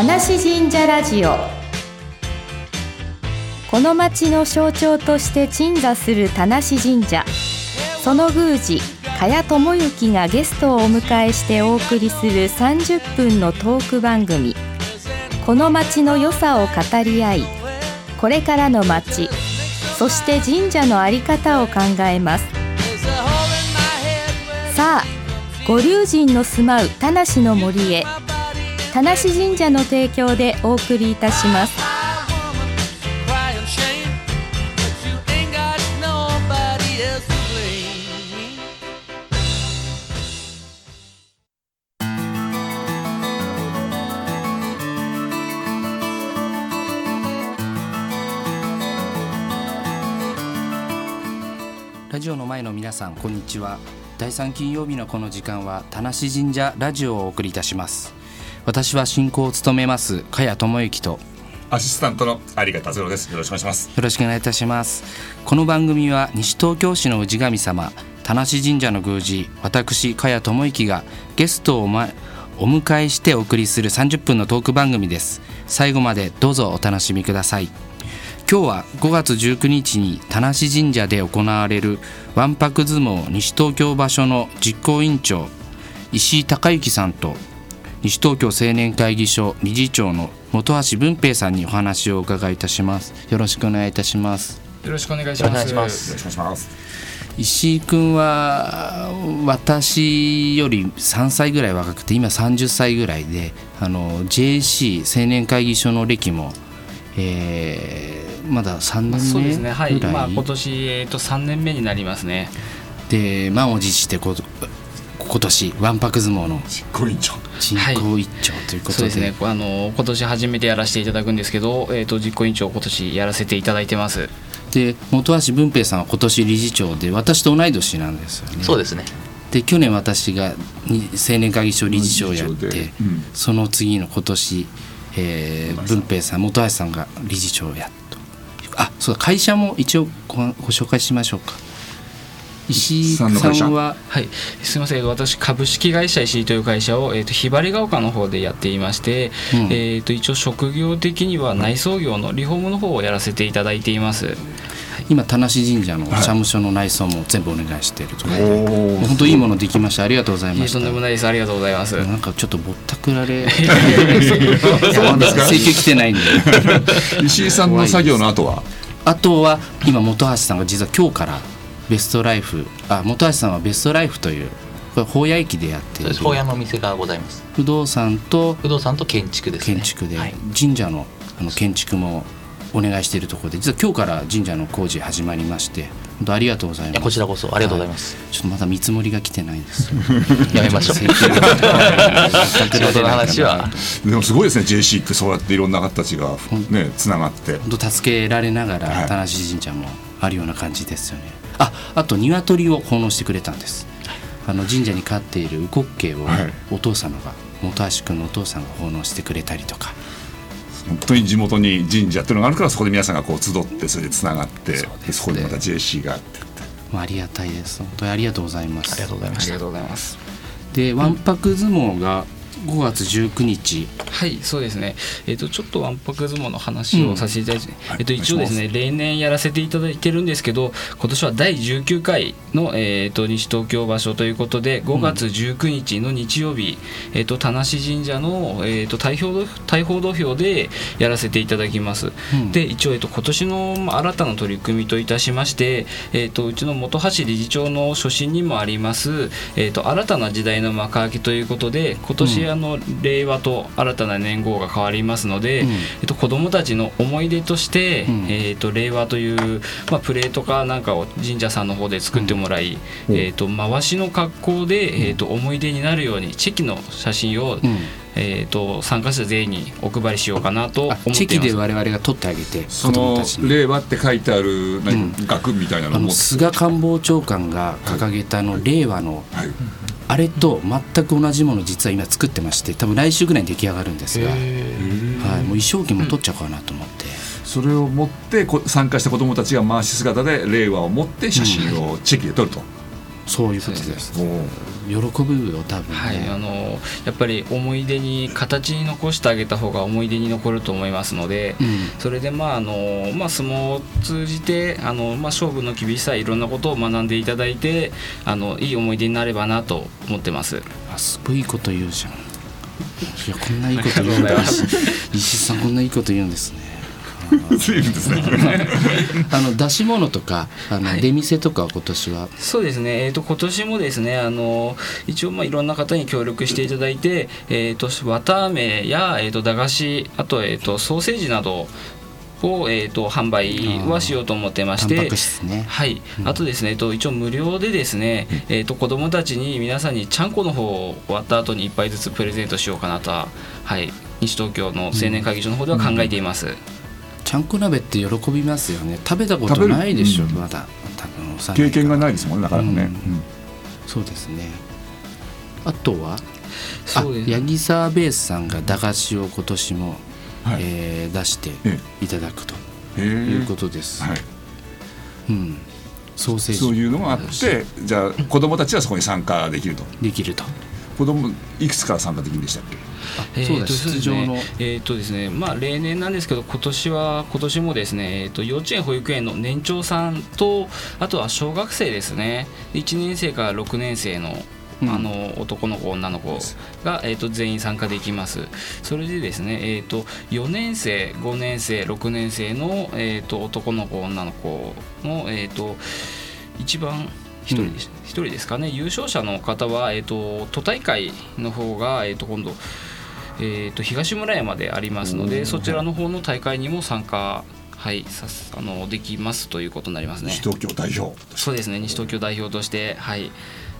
田無神社ラジオ。この町の象徴として鎮座する田無神社。その宮司茅智之がゲストをお迎えしてお送りする30分のトーク番組。この町の良さを語り合いこれからの町そして神社の在り方を考えます。さあご龍神の住まう田無の森へ。田無神社の提供でお送りいたします。ラジオの前の皆さんこんにちは。第3金曜日のこの時間は田無神社ラジオをお送りいたします。私は進行を務めます茅智之とアシスタントの有賀達郎です。よろしくお願いします。よろしくお願いいたしますこの番組は西東京市の氏神様田無神社の宮司私茅智之がゲストをお,、ま、お迎えしてお送りする30分のトーク番組です最後までどうぞお楽しみください今日は5月19日に田無神社で行われるわんぱく相撲西東京場所の実行委員長石井孝之さんと西東京青年会議所理事長の本橋文平さんにお話をお伺いいたしますよろしくお願いいたしますよろしくお願いします。よろしくお願いします。石井君は私より3歳ぐらい若くて今30歳ぐらいであの JC 青年会議所の歴も、えーまだ3年目ぐらい？そうですね。はい。まあ今年えっ、と3年目になりますね。で満を持してこと今年わんぱく相撲の実行委員長。人口一丁ということで,、そうですね。あの今年初めてやらせていただくんですけど、えっ、と実行委員長今年やらせていただいてます。で本橋文平さんは今年理事長で私と同い年なんですよね。そうですね。で去年私がに青年会議所理事長をやって、うんその次の今年、えー、文平さん本橋さんが理事長をやっとあそうだ会社も一応ごご紹介しましょうか石井さんさんの会社ははい。すみません。私株式会社石井という会社をえっ、とひばりが丘の方でやっていまして、うんえっ、と一応職業的には内装業のリフォームの方をやらせていただいています。今田無神社の社務所の内装も全部お願いしているところで、おお。本当いいものできましたありがとうございましたとんでもないです。ありがとうございます。なんかちょっとぼったくられ そうですか請求来てないんで 石井さんの作業の後は？あとは今本橋さんが実は今日からベストライフあ本橋さんはベストライフというこれ宝屋駅でやっているそうです。法屋のお店がございます。不動産と不動産と建築ですね。建築ではい。神社のあの建築もお願いしているところで実は今日から神社の工事始まりまして本当ありがとうございますいやこちらこそありがとうございます。ちょっとまだ見積もりが来てないんですよ やめましょう。請求が 仕事の話は。でもすごいですね。JC ってそうやっていろんな方たちがねつながって。本当助けられながらはい田無神社もあるような感じですよねああと鶏を奉納してくれたんですあの神社に飼っている烏骨鶏をはいお父様が本橋君のお父さんが奉納してくれたりとか本当に地元に神社っていうのがあるからそこで皆さんがこう集ってそれでつながってそねこにまた JC があってって。まあありがたいです本当にありがとうございますありがとうございましたありが。とうございます。でわんぱく相撲が5月19日。はい、そうですね。えっ、とちょっとわんぱく相撲の話をさせていただいて、はいえっ、と一応ですね例年やらせていただいてるんですけど、今年は第19回のえっ、と西東京場所ということで、5月19日の日曜日、えっ、と田無神社のえっ、と大砲大砲土俵でやらせていただきます。うん。で一応えっ、と今年のまあ新たな取り組みといたしまして、えっ、とうちの本橋理事長の初心にもあります、えっ、と新たな時代の幕開けということで、今年、うんあの令和と新たな年号が変わりますので、うん。えっと、子どもたちの思い出として、うん。えっと令和という、まあ、プレートかなんかを神社さんの方で作ってもらい、うん。えっと回しの格好で、えっと思い出になるようにチェキの写真を、うん。えっと参加者全員にお配りしようかなと思あっています。チェキで我々が取ってあげてその令和って書いてある何額みたいなあのもの菅官房長官が掲げたあの令和のはい。あれと全く同じもの実は今作ってまして多分来週ぐらいに出来上がるんですが、はい、もう衣装機も取っちゃおうかなと思って、それを持ってこ参加した子どもたちが回し姿で令和を持って写真をチェキで撮ると。そういうことです。喜ぶよ多分ね、はい、あのやっぱり思い出に形に残してあげた方が思い出に残ると思いますので、うん。それでまああの、まあ、相撲を通じてあの、まあ、勝負の厳しさいろんなことを学んでいただいてあのいい思い出になればなと思ってます。あすごいこと言うじゃん。いやこんないいこと言うんだ。石石井さんこんないいこと言うんですね随分ですねあの出し物とかあの、はい。出店とかは今年は？そうですね、えー、と今年もですねあの一応まあいろんな方に協力していただいて、えー、と綿あめや、えー、と駄菓子あと,、えー、とソーセージなどを、えー、と販売はしようと思ってましてはい、あとですね、えっと、一応無料でですね、えっと、子どもたちに皆さんにちゃんこの方を終わった後に1杯ずつプレゼントしようかなとは、はい、西東京の青年会議所の方では考えています、ちゃんこ鍋って喜びますよね。食べたことないでしょ。食べる。まだ。経験がないですもんねなかなかね、うん。うん。そうですね。あとは？あ八木沢ベースさんが駄菓子を今年も、はい。えー出してえいただくというえことです、はい、うん、ソーセージ。そういうのがあってじゃあ子供たちはそこに参加できると。できると子供いくつから参加できるんでしたっけ？あそうだえーと出場のですね。えーとですね。まあ、例年なんですけど今年は今年もですね、えー、と幼稚園保育園の年長さんとあとは小学生ですね。1年生から6年生のうん。あの男の子女の子が、えー、と全員参加できます。それでですね、えー、と4年生5年生6年生の、えー、と男の子女の子の、えー、と一番一人です、一人ですかね。優勝者の方は、えー、と都大会の方が、えー、と今度えー、と東村山でありますのでそちらの方の大会にも参加、はい、さすあのできますということになりますね。西。東京代表。そうですね。西東京代表として、はい、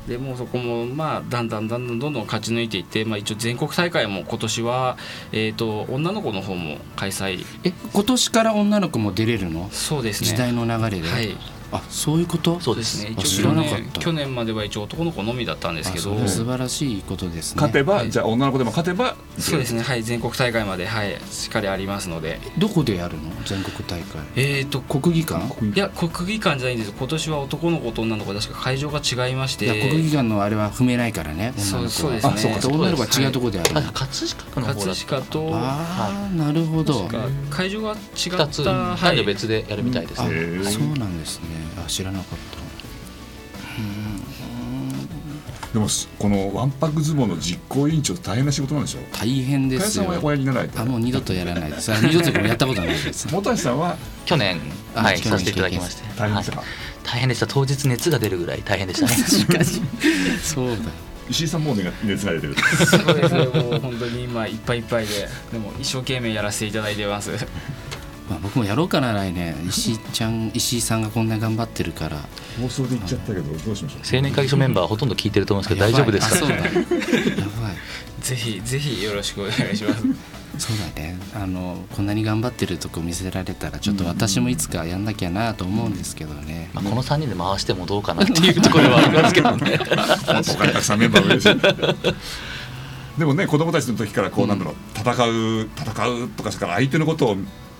でもうそこも、まあ、だんだんだんだんどんどん勝ち抜いていって、まあ、一応全国大会も今年は、えー、と女の子の方も開催。え今年から女の子も出れるの？そうですね。時代の流れで、はいあそういうこと？そうですね。一応去らなかった。年去年までは一応男の子のみだったんですけど。素晴らしいことですね。勝てば、はい。じゃあ女の子でも勝てばそうですね。はい。全国大会まで、はい、しっかりありますので。どこでやるの？全国大会。えー、と国技館？いや国技館じゃないんです今年は男の子と女の子確か会場が違いまして。いや国技館のあれは踏めないからね。そうそうですね。あそうか。女の子は違うところであるの、あ葛飾区の方だ葛った飾とああなるほど。会場が違った。2つは男女い別でやるみたいですあね、そうなんですねあ知らなかった。でもこのわんぱく相撲の実行委員長大変な仕事なんでしょ？大変で加谷さんすよはおやりになられてあもう二度とやらないです。あ二度ともやったことないです。本橋さんは？去年、あはい、させていただきまして。大変でした。か、はい。大変でした。当日熱が出るぐらい大変でしたね。そうだ。石井さんも熱が出てる。そうですね。もう本当に今いっぱいいっぱいででも一生懸命やらせていただいてますまあ、僕もやろうかな来年。石井ちゃん石井さんがこんな頑張ってるから。放送で言っちゃったけどどうしましょう？青年会議所メンバーほとんど聞いてると思うんですけど大丈夫ですか？あそうだ。やばい。ぜひぜひよろしくお願いします。そうだね。あのこんなに頑張ってるとこ見せられたらちょっと私もいつかやんなきゃなと思うんですけどね、まあ、この3人で回してもどうかなっていうところはありますけどね。他にたくさんメンバーがい。るしでもね子供たちの時からこうなんだろう戦う戦うとかから相手のことを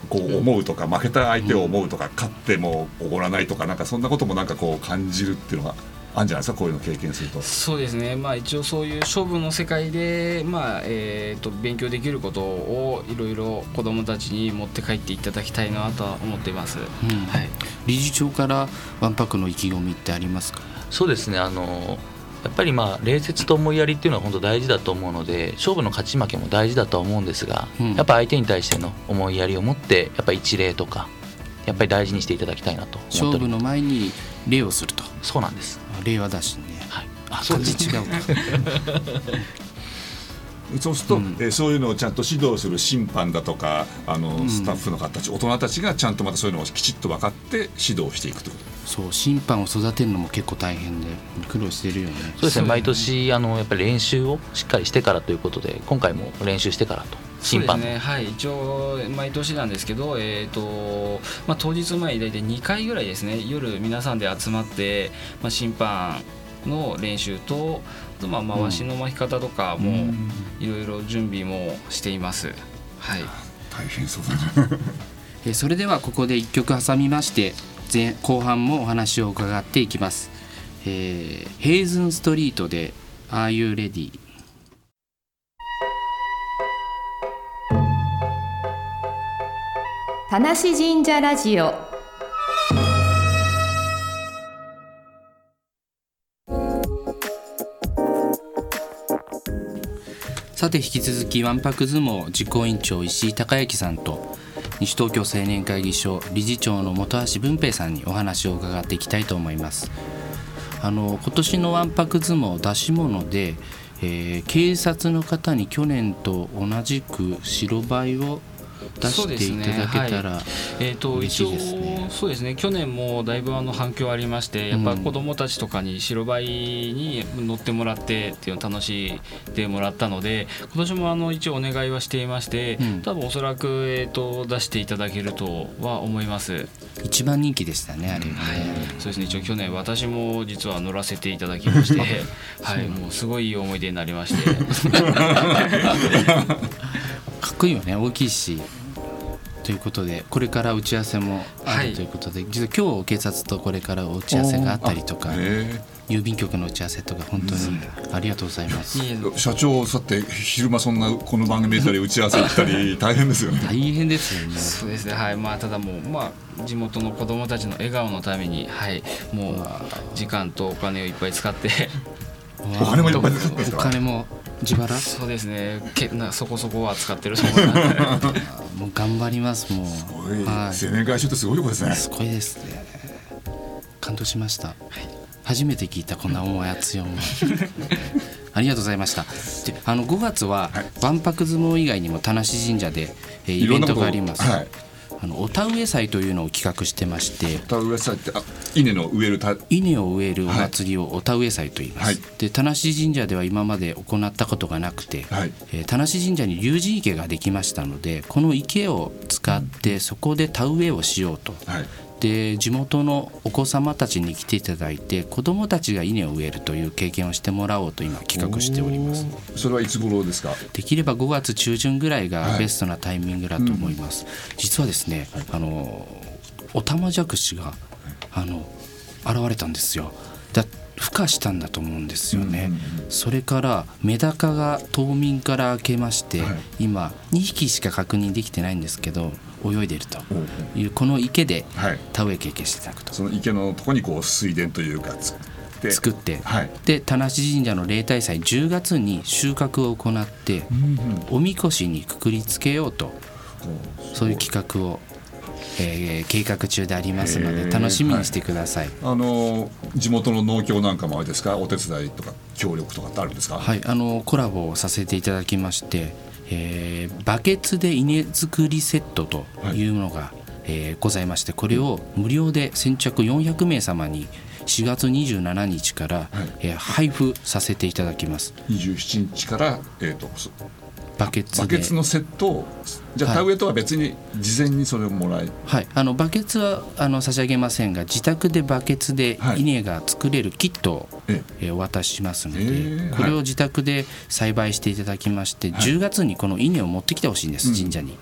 こう思うとか負けた相手を思うとか勝ってもおごらないとかなんかそんなこともなんかこう感じるっていうのがあるんじゃないですか？こういうのを経験すると。そうですね。まあ一応そういう勝負の世界でまあえー、と勉強できることをいろいろ子どもたちに持って帰っていただきたいなとは思っています、うん。はい。理事長からわんぱくの意気込みってありますか？そうですね。あのやっぱりまあ礼節と思いやりっていうのは本当大事だと思うので勝負の勝ち負けも大事だとは思うんですが、うん。やっぱ相手に対しての思いやりを持ってやっぱ一礼とかやっぱり大事にしていただきたいなと勝負の前に礼をすると。そうなんです。あ礼はだしね。はい。あそうです感じ違うか。そうすると、うん。えーそういうのをちゃんと指導する審判だとかあの、ん。スタッフの方たち大人たちがちゃんとまたそういうのをきちっと分かって指導していくというこそう審判を育てるのも結構大変で苦労してるよね。そうですね。毎年あのやっぱり練習をしっかりしてからということで今回も練習してからと審判そうですね。はい一応毎年なんですけどえっ、とまあ当日前に大体2回ぐらいですね夜皆さんで集まって、まあ、審判の練習とあとまあ回しの巻き方とかもいろいろ準備もしています。はい。大変そうだな えーそれではここで1曲挟みまして前後半もお話を伺っていきますえーヘイズンストリートで「Are You Ready?」田無神社ラジオさて引き続きわんぱく相撲実行委員長石井孝之さんと西東京青年会議所理事長の本橋文平さんにお話を伺っていきたいと思います。あの今年のわんぱく相撲出し物で、えー警察の方に去年と同じく白バイを出していただけたら、えー、と嬉しい一応そうですね。去年もだいぶあの反響ありましてやっぱ子どもたちとかに白バイに乗ってもらってっていうのを楽しんでもらったので今年もあの一応お願いはしていまして、うん。多分おそらく、えー、と出していただけるとは思います。一番人気でしたねあれはね、そうですね。一応去年私も実は乗らせていただきまして はい。もうすごいいい思い出になりまして かっこいいよね大きいし。ということでこれから打ち合わせもあはい。るということで、実は今日警察とこれから打ち合わせがあったりとかへ郵便局の打ち合わせとか本当にありがとうございます、いええ。社長さって昼間そんなこの番組出たり打ち合わせ行ったり 大変ですよね。大変ですよね。そうですね。はい。まあただもうまあ地元の子どもたちの笑顔のためにはい。もう時間とお金をいっぱい使ってお金もいっぱい使ってお金も自腹？そうですね。けなそこそこは使ってると思いますもう頑張りますもう。すごい。はい。青年会所ってすごいとこですね。すごいですね。感動しました、初めて聞いたこんな重い熱い思い ありがとうございました。であの5月ははい。わんぱく相撲以外にも田無神社で、えーイベントがあります、はいあのお田植え祭というのを企画してまして田植え祭ってあ稲の植えるた稲を植えるお祭りをお田植え祭と言います、はい。で田無神社では今まで行ったことがなくて、はい。えー田無神社に龍神池ができましたのでこの池を使ってそこで田植えをしようと。はいで地元のお子様たちに来ていただいて子どもたちが稲を植えるという経験をしてもらおうと今企画しております。それはいつ頃ですか？できれば5月中旬ぐらいがはい。ベストなタイミングだと思います、実はですね、あのオタマジャクシがあの現れたんですよ。だ孵化したんだと思うんですよね、うんうんそれからメダカが冬眠から明けまして、はい。今2匹しか確認できてないんですけど泳いでるというこの池ではい。田植え経験していただくと。その池のとこにこう水田というか作って作って、はい。で田無神社の例大祭10月に収穫を行ってうんうん。おみこしにくくりつけようとこうそういう企画を、えー計画中でありますので楽しみにしてください。あの地元の農協なんかもあれですか？お手伝いとか協力とかってあるんですか？はい、あのコラボをさせていただきまして、えーバケツで稲作りセットというのが、えーございましてこれを無料で先着400名様に4月27日から、えー配布させていただきます。27日から、えー、とそバケツで。バケツのセットをじゃあはい田植えとは別に事前にそれをもらえはい、あのバケツはあの差し上げませんが自宅でバケツではい。稲が作れるキットを、ええ。ーお渡ししますので、これを自宅で栽培していただきまして、10月にこの稲を持ってきてほしいんです、うん。神社に。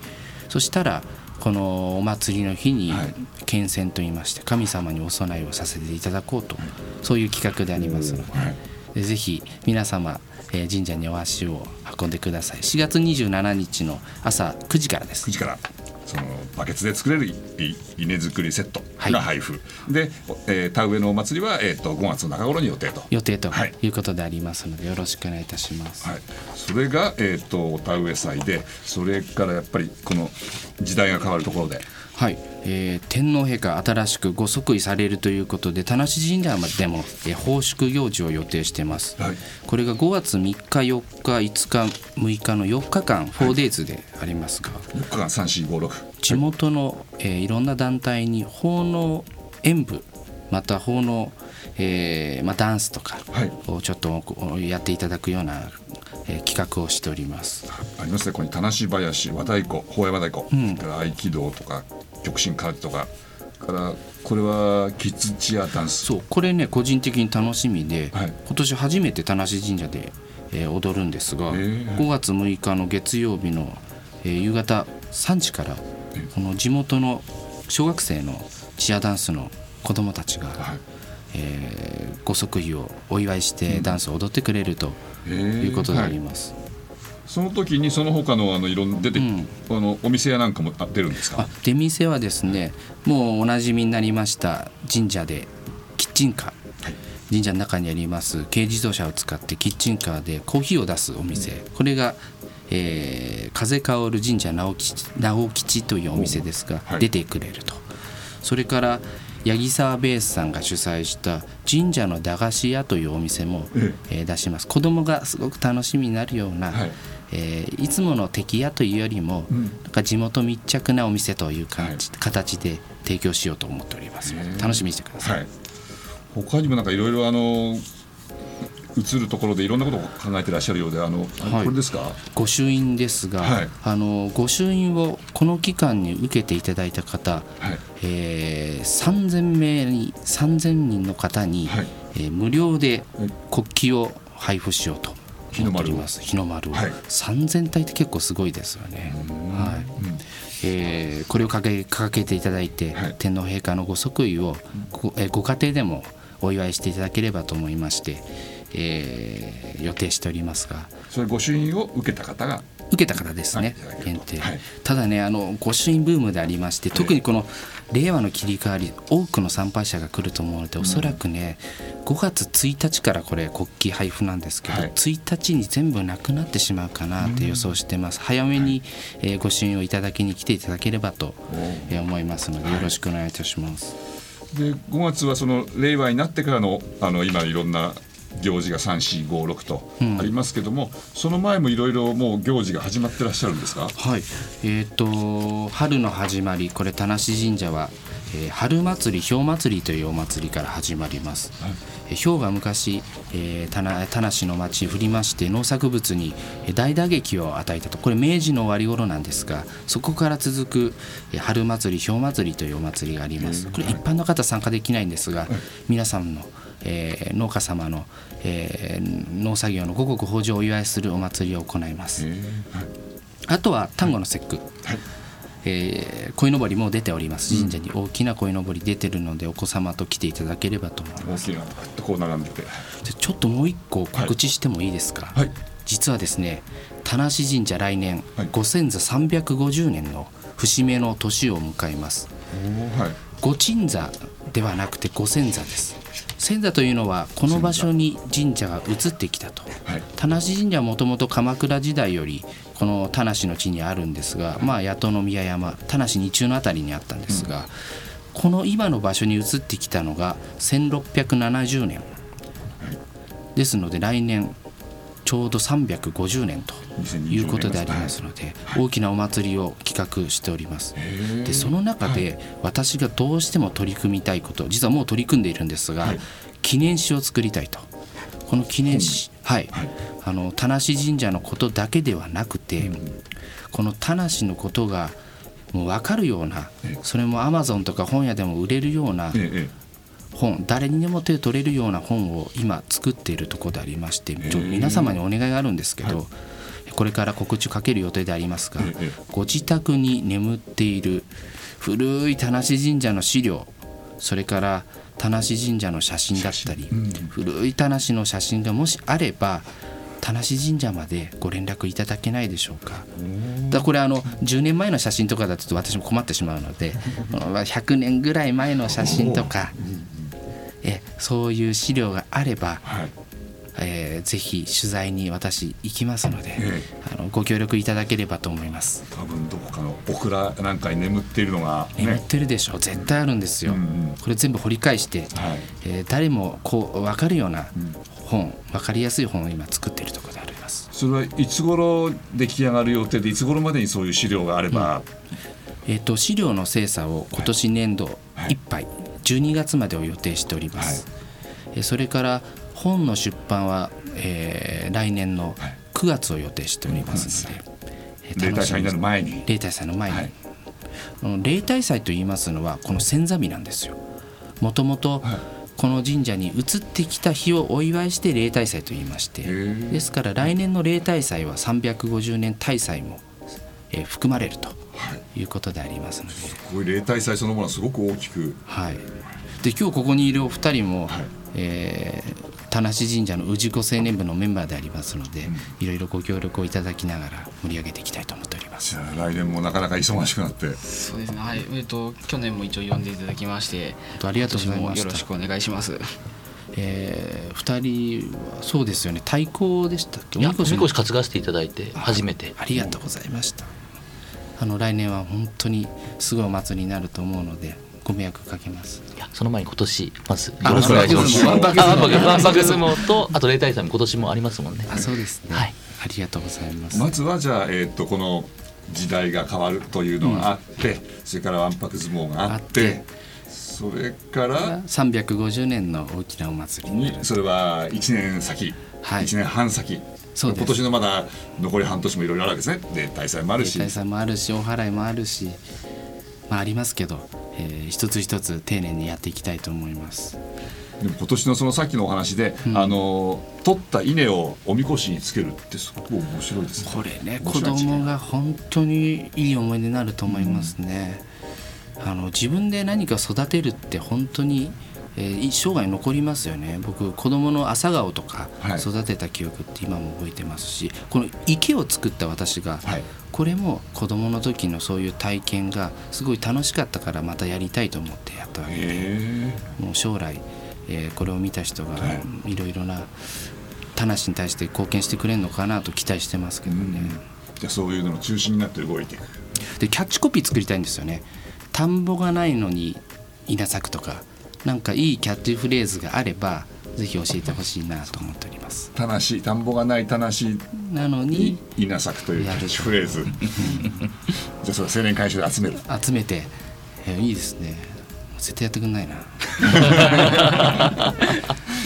そしたらこのお祭りの日にはい。献泉といいまして神様にお供えをさせていただこうと。そういう企画でありますので。はい。でぜひ皆様、えー神社にお足を運んでください。4月27日の朝9時からです。9時から。そのバケツで作れるいい稲作りセットはい。が配布、で、えー田植えのお祭りは、えー、と5月の中頃に予定と。予定とはい。いうことでありますのでよろしくお願いいたします。はい、それが、えー、と田植え祭でそれからやっぱりこの時代が変わるところで。はい、えー天皇陛下新しくご即位されるということで田無神社でも、えー奉祝行事を予定してます、はい。これが5月3日4日5日6日の4日間 4days でありますが、4日間3456地元の、えーいろんな団体に奉納演舞また奉納、えーまあ、ダンスとかはい。をちょっとおやっていただくような、えー企画をしております。ありますね。ここに田無林和太鼓法山太鼓、うん。合気道とか極真空手とかからこれはキッズチアダンス？そうこれね個人的に楽しみで、はい。今年初めて田無神社で、えー踊るんですが、へー。5月6日の月曜日の、えー夕方3時からこの地元の小学生のチアダンスの子どもたちが、はい。えーご即位をお祝いしてダンスを踊ってくれるということであります。その時にその他のあのいろんな出て、うん。あのお店やなんかもあ出るんですか？あ出店はですねもうおなじみになりました神社でキッチンカー、神社の中にあります軽自動車を使ってキッチンカーでコーヒーを出すお店。これが、えー風香る神社直吉直吉というお店ですが、はい。出てくれると。それから八木沢ベースさんが主催した神社の駄菓子屋というお店も、え。えー出します。子供がすごく楽しみになるような、はいえーいつもの敵屋というよりも、ん。なんか地元密着なお店という感じ、は形で提供しようと思っておりますので楽しみにしてください。はい。他にもなんかいろいろあの映るところでいろんなことを考えてらっしゃるようであの、はい。これですか？御朱印ですが、はい。あの御朱印をこの期間に受けていただいた方、はい。えー3000名に3000人の方に、はい。えー無料ではい。国旗を配布しようと日の丸日の丸を、はい。3000体って結構すごいですよね。はい。えーこれを掲げ掲げていただいて、はい。天皇陛下のご即位をご,、えーご家庭でもお祝いしていただければと思いまして、えー予定しておりますが。それ御朱印を受けた方が。受けた方ですね、はい。限定、はい。ただねあの御朱印ブームでありまして特にこの令和の切り替わり多くの参拝者が来ると思うのでおそらくね5月1日からこれ国旗配布なんですけど、はい。1日に全部なくなってしまうかなって予想してます、早めに、えー御朱印をいただきに来ていただければと、えー思いますのでよろしくお願いいたします。で5月はその令和になってからのあの今いろんな行事が3456とありますけども、その前もいろいろもう行事が始まってらっしゃるんですか？はい、えー、と春の始まりこれ田無神社は、えー春祭り氷祭りというお祭りから始まります、えー氷が昔、えー、田無の町に降りまして農作物にえー大打撃を与えたと。これ明治の終わり頃なんですがそこから続く、えー春祭り氷祭りというお祭りがあります。これ一般の方参加できないんですが皆さんのえー農家様の、えー農作業の五穀豊穣をお祝いするお祭りを行います。あとは丹後の節句、えー鯉のぼりも出ております。神社に。大きな鯉のぼり出てるのでお子様と来ていただければと思います。大きなこう並んでて。でちょっともう一個告知してもいいですか、はい。実はですね田無神社来年、はい。ご先祖350年の節目の年を迎えます。はい。ご鎮座ではなくてご先座です先座というのはこの場所に神社が移ってきたと。はい。田無神社はもともと鎌倉時代よりこの田無の地にあるんですが、まあ、八戸宮山田無二中の辺りにあったんですが、この今の場所に移ってきたのが1670年。ですので来年ちょうど350年ということでありますので大きなお祭りを企画しております。でその中で私がどうしても取り組みたいこと実はもう取り組んでいるんですが、記念誌を作りたいと。この記念誌はい、あの田無神社のことだけではなくて、この田無のことがもう分かるようなそれもアマゾンとか本屋でも売れるような本誰にでも手を取れるような本を今作っているところでありましてちょ皆様にお願いがあるんですけど、これから告知をかける予定でありますが、ええご自宅に眠っている古い田無神社の資料それから田無神社の写真だったり、古い田無の写真がもしあれば田無神社までご連絡いただけないでしょうか。だこれあの10年前の写真とかだと私も困ってしまうのでこの100年ぐらい前の写真とかえそういう資料があれば、はい。えーぜひ取材に私行きますので、えあのご協力いただければと思います。多分どこかのオクラなんかに眠っているのが眠っねてるでしょう。絶対あるんですよ、うんうん。これ全部掘り返して、はい。えー誰もこう分かるような本分かりやすい本を今作っているところであります。それはいつ頃出来上がる予定でいつ頃までにそういう資料があれば、えー、と資料の精査を今年年度いっぱい、12月までを予定しております、えーそれから本の出版は、えー来年の9月を予定しておりますので、えー例大祭になる前に。例大祭の前に、はい。例大祭といいますのはこの先座日なんですよ。もともとはい。この神社に移ってきた日をお祝いして例大祭と言いまして。ー。ですから来年の例大祭は350年大祭も、えー含まれるとい。うことでありますので、こういう例大祭そのものはすごく大きく。はい、で今日ここにいるお二人も、はい。えー田無神社の氏子青年部のメンバーでありますので、いろいろご協力をいただきながら盛り上げていきたいと思っております。じゃあ来年もなかなか忙しくなって。そうですね。はい。えっ、と去年も一応呼んでいただきましてありがとうございました。今年もよろしくお願いします。えー、二人はそうですよね。対抗でしたっけ？いやおおみこしみこし担がせていただいて初めて。ありがとうございましたあの来年は本当にすごいお祭りになると思うのでご迷惑かけます。いやその前に今年まずよあろしくお願いします。わんぱく相撲とあと例大祭も今年もありますもんねあそうですね、はいありがとうございます、まずはじゃあ、えー、とこの時代が変わるというのがあって、それからわんぱく相撲があってそれから350年の大きなお祭りにそれは1年先、はい1年半先今年のまだ残り半年もいろいろあるわけですね。で大祭もあるし。大祭もあるしお祓いもあるしまあありますけど、えー一つ一つ丁寧にやっていきたいと思います。でも今年のそのさっきのお話で、あの取った稲をおみこしにつけるってすごく面白いですね。これね子供が本当にいい思い出になると思いますね、あの自分で何か育てるって本当に、えー生涯残りますよね。僕子供の朝顔とかはい。育てた記憶って今も覚えてますし、この池を作った私が、はい。これも子供の時のそういう体験がすごい楽しかったからまたやりたいと思ってやったわけでへもう将来、えーこれを見た人がはい。ろいろな田無に対して貢献してくれるのかなと期待してますけどね。えじゃあそういうのの中心になって動いていく。でキャッチコピー作りたいんですよね。田んぼがないのに稲作とかなんかいいキャッチフレーズがあればぜひ教えてほしいなと思っております。田無田んぼがない田無なのにに稲作というキャッチフレーズ。じゃあそれ青年会社で集める。集めて、えーいいですね。絶対やってくんないな。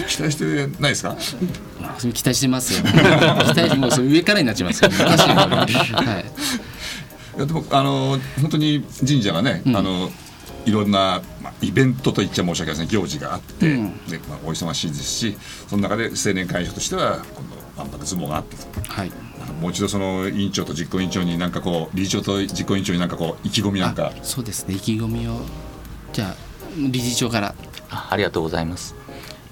期待してないですか？あそれ期待してますよ。期待もうそれ上からになっちゃいますよ。おかしいな はい。いやでもあの本当に神社がね、うん。あのいろんな、まあ、イベントと言っちゃ申し訳ないですね行事があって、うん。でまあ、お忙しいですしその中で青年会社としてはこの万博相撲があってはい。もう一度その委員長と実行委員長になんかこう理事長と実行委員長になんかこう意気込みなんか。あそうですね。意気込みをじゃあ理事長から。あありがとうございます。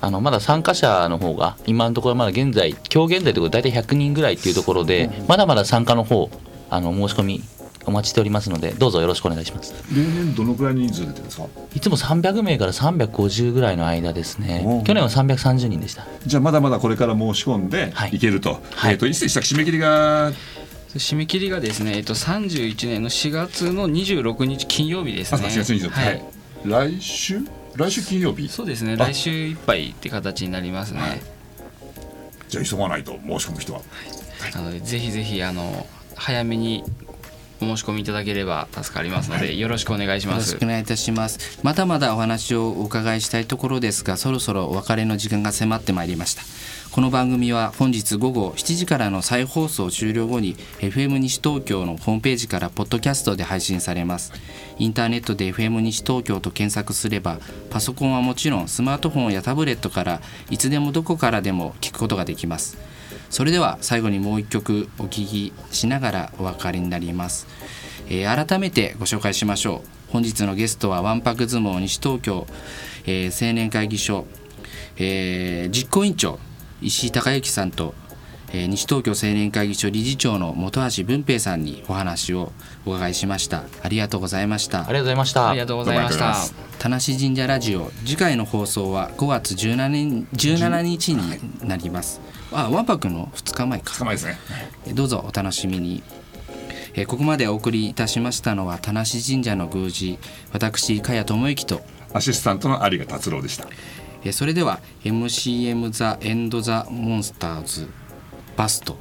あのまだ参加者の方が今のところまだ現在今日現在ということで大体100人ぐらいっていうところでまだまだ参加の方あの申し込みお待ちしておりますのでどうぞよろしくお願いします。例年どのくらい人数出てるんですか？いつも300名から350ぐらいの間ですおねう去年は330人でした。じゃあまだまだこれから申し込んではい。いけると,、はい。えー、といつでしたっけ締め切りが締め切りがですね、えっと、31年の4月の26日金曜日ですあね4月26日、ははい。い、来週？来週金曜日？そうですねあ。来週いっぱいって形になりますね、じゃあ急がないと申し込む人は。なのでぜひぜひあの早めにお申し込みいただければ助かりますので、よろしくお願いしよろますしくお願いいたします。まだまだお話をお伺いしたいところですがそろそろお別れの時間が迫ってまいりました。この番組は本日午後7時からの再放送終了後に FM 西東京のホームページからポッドキャストで配信されます。インターネットで FM 西東京と検索すればパソコンはもちろんスマートフォンやタブレットからいつでもどこからでも聞くことができますそれでは最後にもう一曲お聴きしながらお別れになります、えー改めてご紹介しましょう。本日のゲストはわんぱく相撲西東京、えー青年会議所、えー実行委員長石井孝之さんと、えー西東京青年会議所理事長の本橋文平さんにお話をお伺いしました。ありがとうございました。ありがとうございました。ありがとうございました。田無神社ラジオ次回の放送は5月17日 ,17 日になります。あわんぱくの2日前か。捕まえですね。えどうぞお楽しみに。えーここまでお送りいたしましたのは田無神社の宮司私茅智之とアシスタントの有賀達郎でした。えーそれでは MCM ザ・エンド・ザ・モンスターズバスト